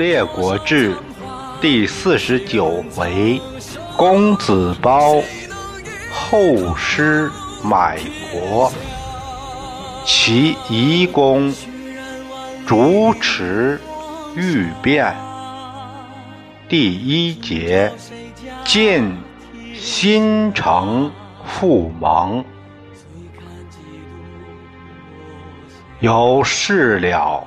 列国志第四十九回，公子包后师买国，其夷公主持欲变。第一节，晋新城复盟，有事了。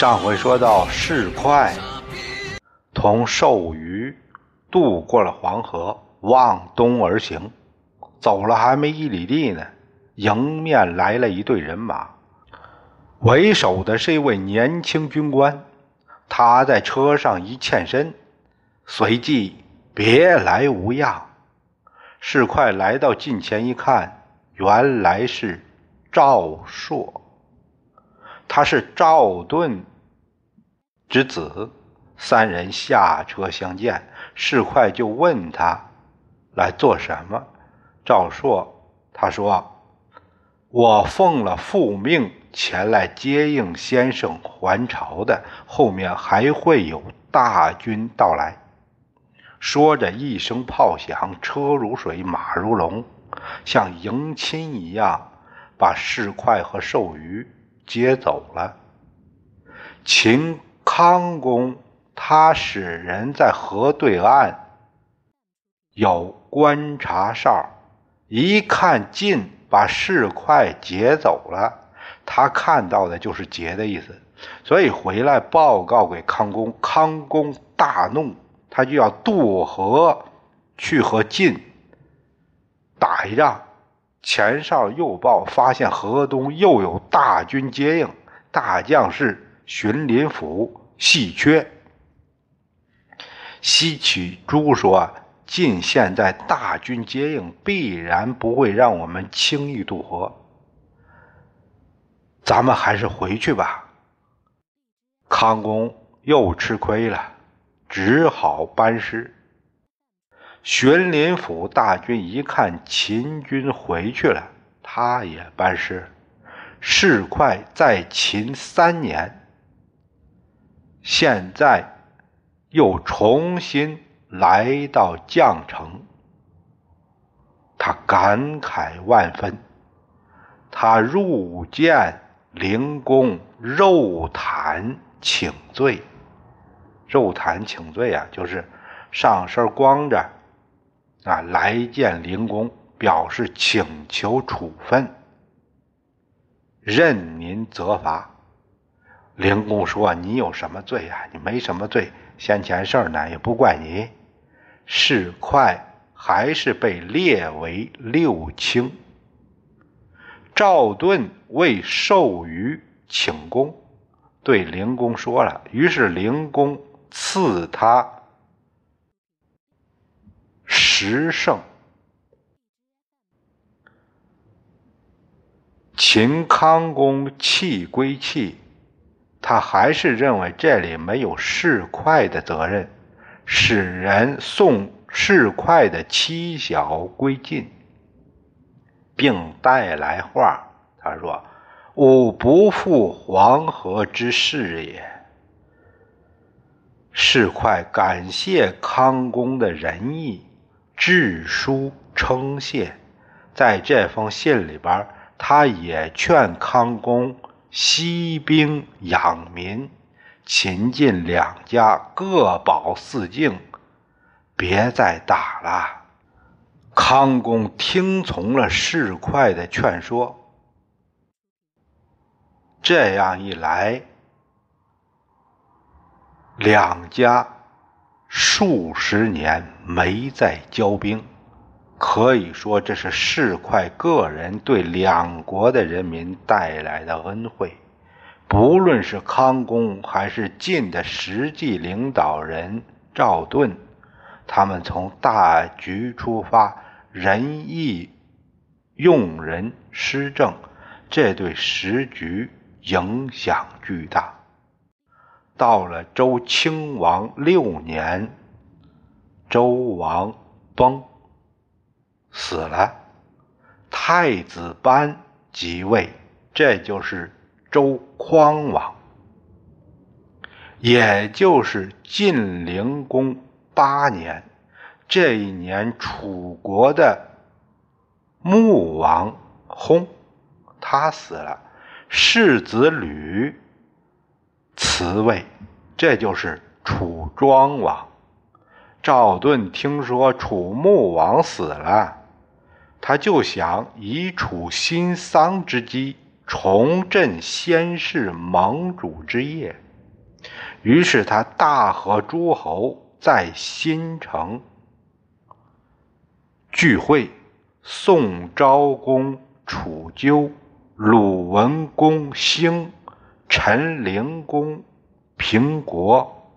上回说到，士快同寿瑜渡过了黄河，往东而行。走了还没一里地呢，迎面来了一队人马，为首的是一位年轻军官。他在车上一欠身，随即别来无恙。士快来到近前一看，原来是赵硕，他是赵盾。之子三人下车相见，市侩就问他来做什么。赵硕他说：“我奉了父命前来接应先生还朝的，后面还会有大军到来。”说着，一声炮响，车如水，马如龙，像迎亲一样，把市侩和寿余接走了。秦。康公他使人在河对岸有观察哨，一看晋把市侩劫走了，他看到的就是劫的意思，所以回来报告给康公。康公大怒，他就要渡河去和晋打一仗。前哨又报，发现河东又有大军接应，大将是荀林甫。稀缺。西岐朱说：“晋现在大军接应，必然不会让我们轻易渡河。咱们还是回去吧。”康公又吃亏了，只好班师。荀林甫大军一看秦军回去了，他也班师。事快在秦三年。现在又重新来到绛城，他感慨万分。他入见灵公，肉袒请罪。肉袒请罪啊，就是上身光着啊，来见灵公，表示请求处分，任您责罚。灵公说：“你有什么罪啊？你没什么罪，先前事儿呢也不怪你。事快还是被列为六卿。赵盾为授予请功，对灵公说了。于是灵公赐他十胜。秦康公弃归弃。”他还是认为这里没有市侩的责任，使人送市侩的妻小归晋，并带来话。他说：“吾不负黄河之誓也。”市侩感谢康公的仁义，致书称谢。在这封信里边，他也劝康公。息兵养民，秦晋两家各保四境，别再打了。康公听从了士快的劝说，这样一来，两家数十年没再交兵。可以说，这是世侩个人对两国的人民带来的恩惠。不论是康公还是晋的实际领导人赵盾，他们从大局出发，仁义用人施政，这对时局影响巨大。到了周清王六年，周王崩，死了，太子班即位，这就是周匡王，也就是晋灵公八年。这一年，楚国的穆王薨，他死了，世子吕。辞位，这就是楚庄王。赵盾听说楚穆王死了，他就想以楚新丧之机，重振先世盟主之业。于是他大和诸侯在新城聚会，宋昭公楚纠、鲁文公兴。陈灵公平国，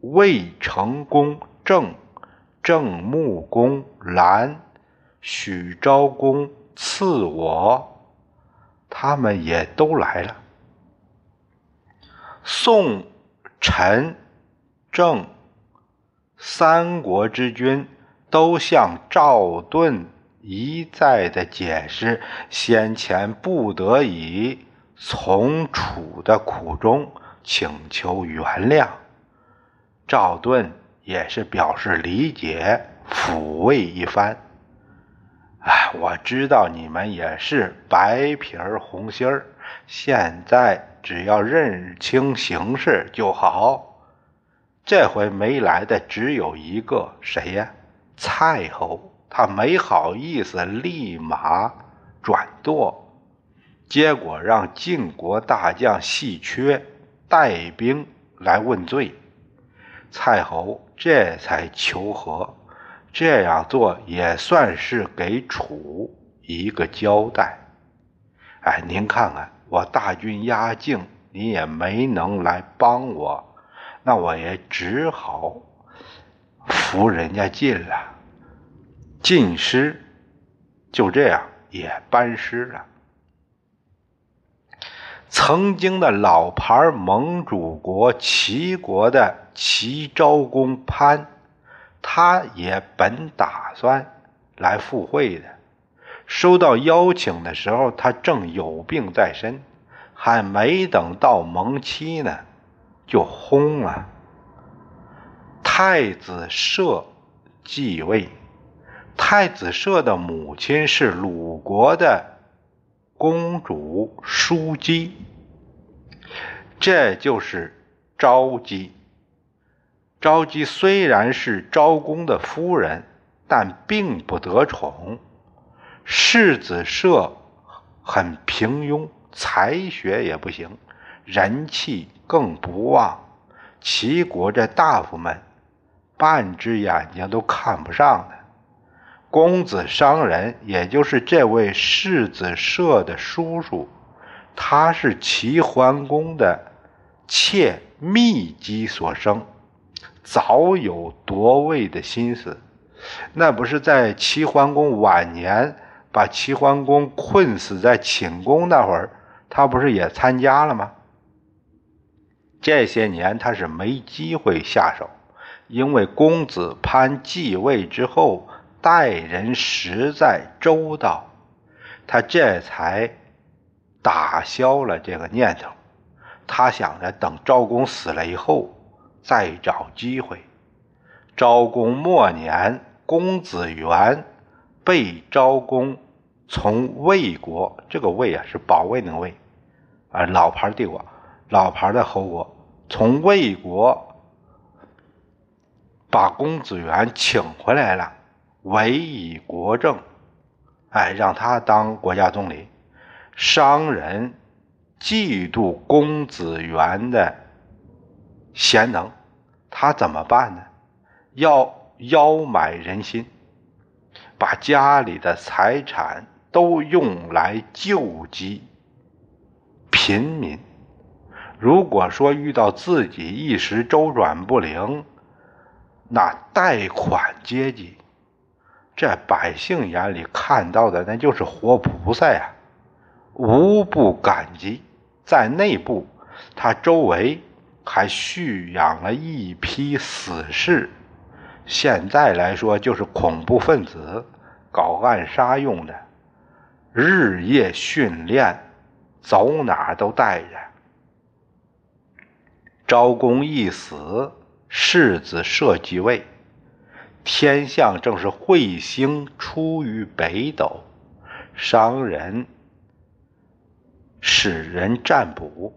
魏成公郑，郑穆公兰，许昭公赐我，他们也都来了。宋、陈、郑三国之君都向赵盾一再的解释，先前不得已。从楚的苦衷请求原谅，赵盾也是表示理解，抚慰一番。我知道你们也是白皮儿红心儿，现在只要认清形势就好。这回没来的只有一个，谁呀？蔡侯，他没好意思立马转舵。结果让晋国大将细缺带兵来问罪，蔡侯这才求和。这样做也算是给楚一个交代。哎，您看看，我大军压境，你也没能来帮我，那我也只好服人家进了。晋师就这样也班师了。曾经的老牌盟主国齐国的齐昭公潘，他也本打算来赴会的。收到邀请的时候，他正有病在身，还没等到盟期呢，就轰了。太子社继位，太子社的母亲是鲁国的。公主舒姬，这就是昭姬。昭姬虽然是昭公的夫人，但并不得宠。世子社很平庸，才学也不行，人气更不旺。齐国这大夫们半只眼睛都看不上他。公子商人，也就是这位世子社的叔叔，他是齐桓公的妾密姬所生，早有夺位的心思。那不是在齐桓公晚年把齐桓公困死在寝宫那会儿，他不是也参加了吗？这些年他是没机会下手，因为公子潘继位之后。待人实在周到，他这才打消了这个念头。他想着等昭公死了以后再找机会。昭公末年，公子元被昭公从魏国，这个魏啊是保卫那个魏啊，老牌帝国，老牌的侯国，从魏国把公子元请回来了。委以国政，哎，让他当国家总理。商人嫉妒公子元的贤能，他怎么办呢？要邀买人心，把家里的财产都用来救济贫民，如果说遇到自己一时周转不灵，那贷款阶级，这百姓眼里看到的那就是活菩萨呀，无不感激。在内部，他周围还蓄养了一批死士，现在来说就是恐怖分子，搞暗杀用的，日夜训练，走哪都带着。昭公一死。世子社继位，天象正是彗星出于北斗，商人使人占卜，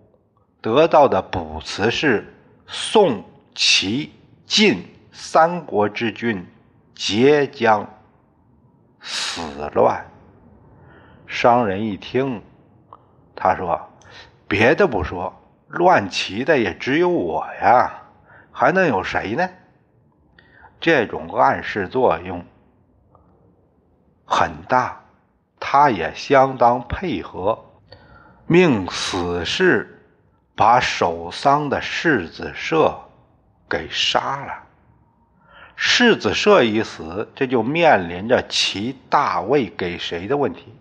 得到的卜辞是宋、齐、晋三国之君皆将死乱。商人一听，他说：“别的不说，乱齐的也只有我呀。”还能有谁呢？这种暗示作用很大，他也相当配合，命死士把守丧的世子社给杀了。世子社一死，这就面临着齐大位给谁的问题。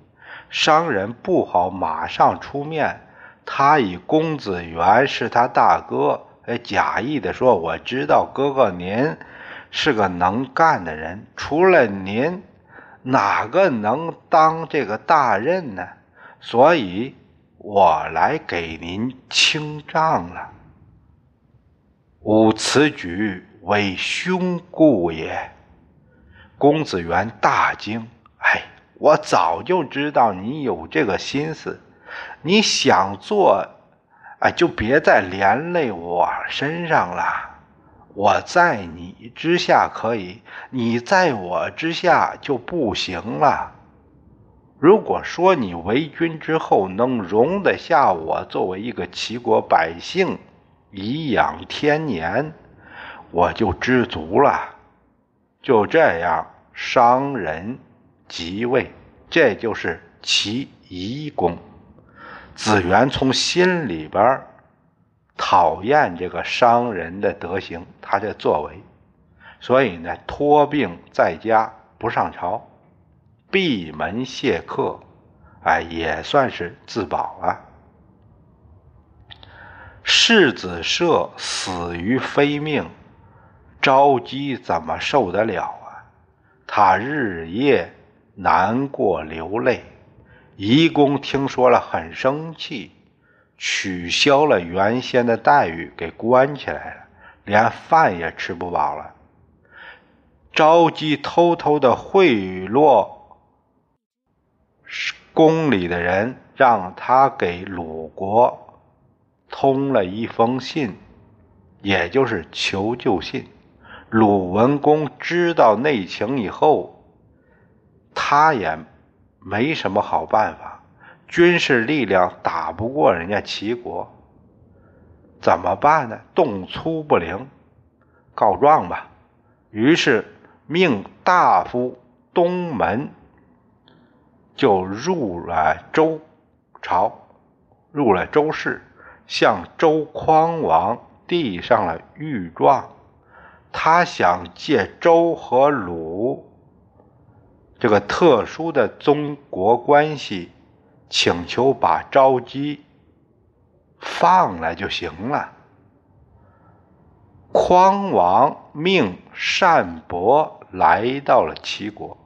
商人不好马上出面，他以公子元是他大哥。假意的说：“我知道哥哥您是个能干的人，除了您，哪个能当这个大任呢？所以我来给您清账了。吾此举为兄故也。”公子元大惊：“哎，我早就知道你有这个心思，你想做。”哎，就别再连累我身上了。我在你之下可以，你在我之下就不行了。如果说你为君之后能容得下我作为一个齐国百姓颐养天年，我就知足了。就这样，商人即位，这就是齐夷公。子元从心里边讨厌这个商人的德行，他的作为，所以呢，托病在家不上朝，闭门谢客，哎，也算是自保啊。世子社死于非命，昭姬怎么受得了啊？他日夜难过流泪。夷公听说了，很生气，取消了原先的待遇，给关起来了，连饭也吃不饱了。召姬偷偷的贿赂宫里的人，让他给鲁国通了一封信，也就是求救信。鲁文公知道内情以后，他也。没什么好办法，军事力量打不过人家齐国，怎么办呢？动粗不灵，告状吧。于是命大夫东门就入了周朝，入了周氏，向周匡王递上了御状，他想借周和鲁。这个特殊的宗国关系，请求把昭姬放了就行了。匡王命单伯来到了齐国，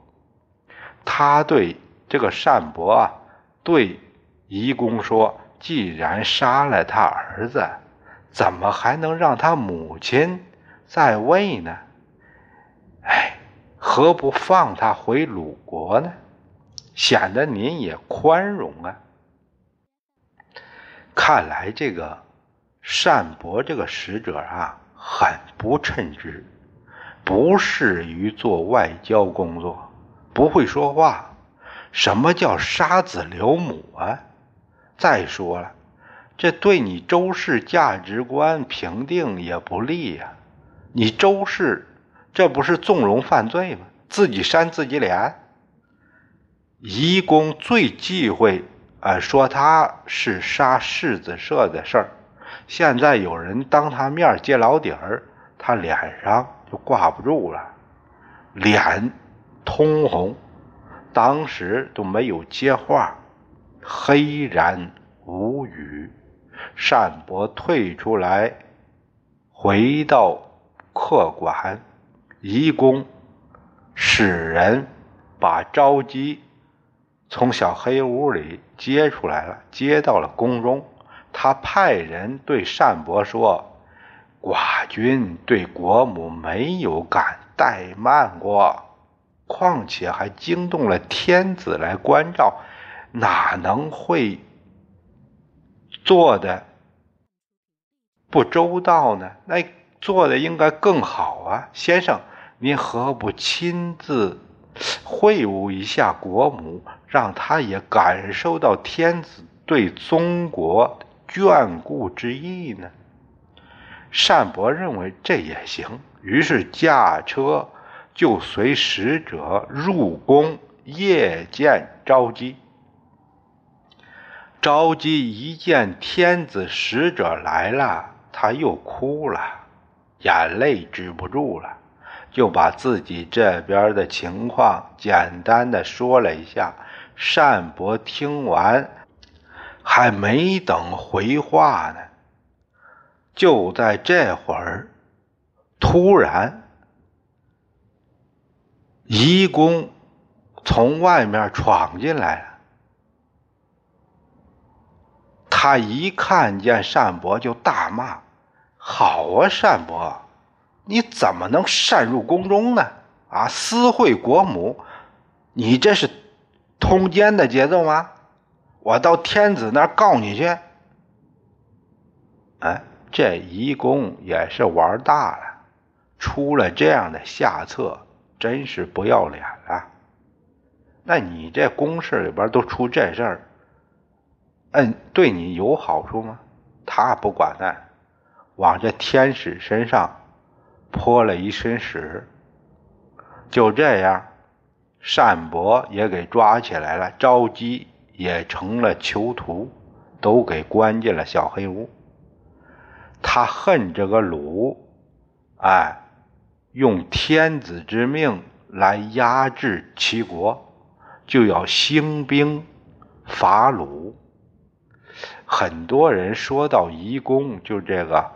他对这个单伯啊，对夷公说：“既然杀了他儿子，怎么还能让他母亲在位呢？”哎。何不放他回鲁国呢？显得您也宽容啊。看来这个单伯这个使者啊，很不称职，不适于做外交工作，不会说话。什么叫杀子留母啊？再说了，这对你周氏价值观评定也不利呀。你周氏。这不是纵容犯罪吗？自己扇自己脸。夷公最忌讳，呃，说他是杀世子社的事儿，现在有人当他面揭老底儿，他脸上就挂不住了，脸通红，当时都没有接话，黑然无语。单伯退出来，回到客馆，移公使人把赵姬从小黑屋里接出来了，接到了宫中。他派人对单伯说：“寡君对国母没有敢怠慢过，况且还惊动了天子来关照，哪能会做的不周到呢？那做的应该更好啊！先生，您何不亲自会晤一下国母，让她也感受到天子对中国？”眷顾之意呢？单伯认为这也行，于是驾车就随使者入宫夜见昭姬。昭姬一见天子使者来了，她又哭了，眼泪止不住了，就把自己这边的情况简单的说了一下。单伯听完。还没等回话呢，就在这会儿，突然，义公从外面闯进来了。他一看见单伯，就大骂：“好啊，单伯，你怎么能擅入宫中呢？啊，私会国母，你这是通奸的节奏吗？”我到天子那儿告你去！哎，这一公也是玩大了，出了这样的下策，真是不要脸了。那你这公事里边都出这事儿，嗯，对你有好处吗？他不管那，往这天使身上泼了一身屎。就这样，单伯也给抓起来了，着急。也成了囚徒，都给关进了小黑屋。他恨这个鲁，哎，用天子之命来压制齐国，就要兴兵伐鲁。很多人说到夷公，就这个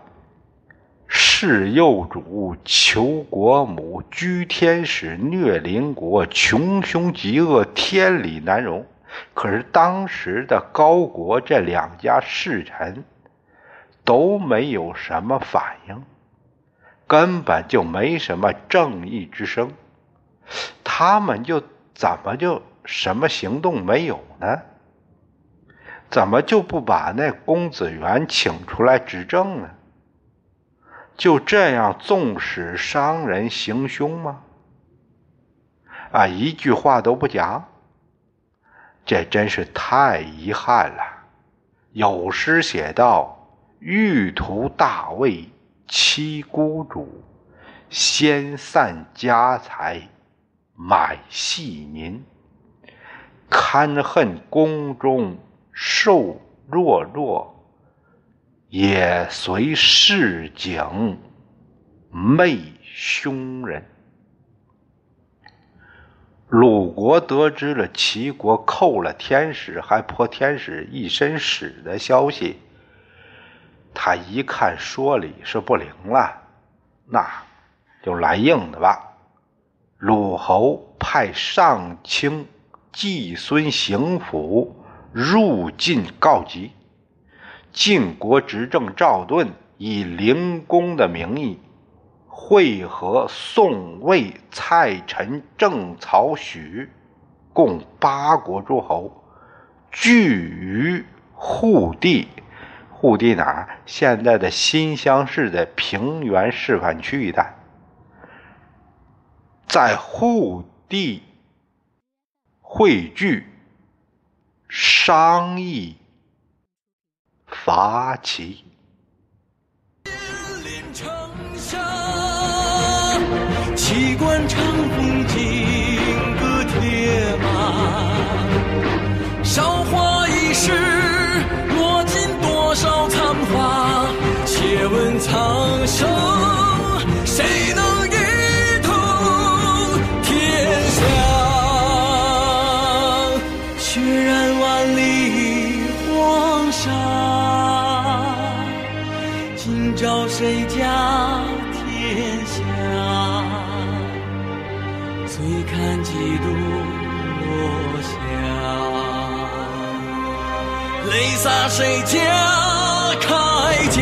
弑幼主、求国母、居天使、虐邻国，穷凶极恶，天理难容。可是当时的高国这两家侍臣都没有什么反应，根本就没什么正义之声，他们就怎么就什么行动没有呢？怎么就不把那公子元请出来执政呢？就这样纵使伤人行凶吗？啊，一句话都不讲。这真是太遗憾了。有诗写道：“欲图大位欺孤主，先散家财买细民。堪恨宫中受弱弱，也随市井媚凶人。”鲁国得知了齐国扣了天使，还泼天使一身屎的消息，他一看说理是不灵了，那就来硬的吧。鲁侯派上卿季孙行府入晋告急，晋国执政赵盾以灵公的名义。会合宋、魏、蔡、陈、郑、曹、许，共八国诸侯，聚于护地。护地哪儿？现在的新乡市的平原示范区一带，在护地汇聚，商议伐齐。习惯长风金谁家天下？醉看几度落霞，泪洒谁家铠甲？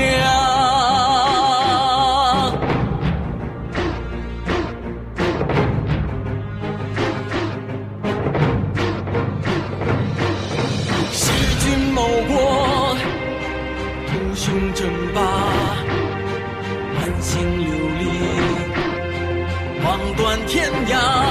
天涯。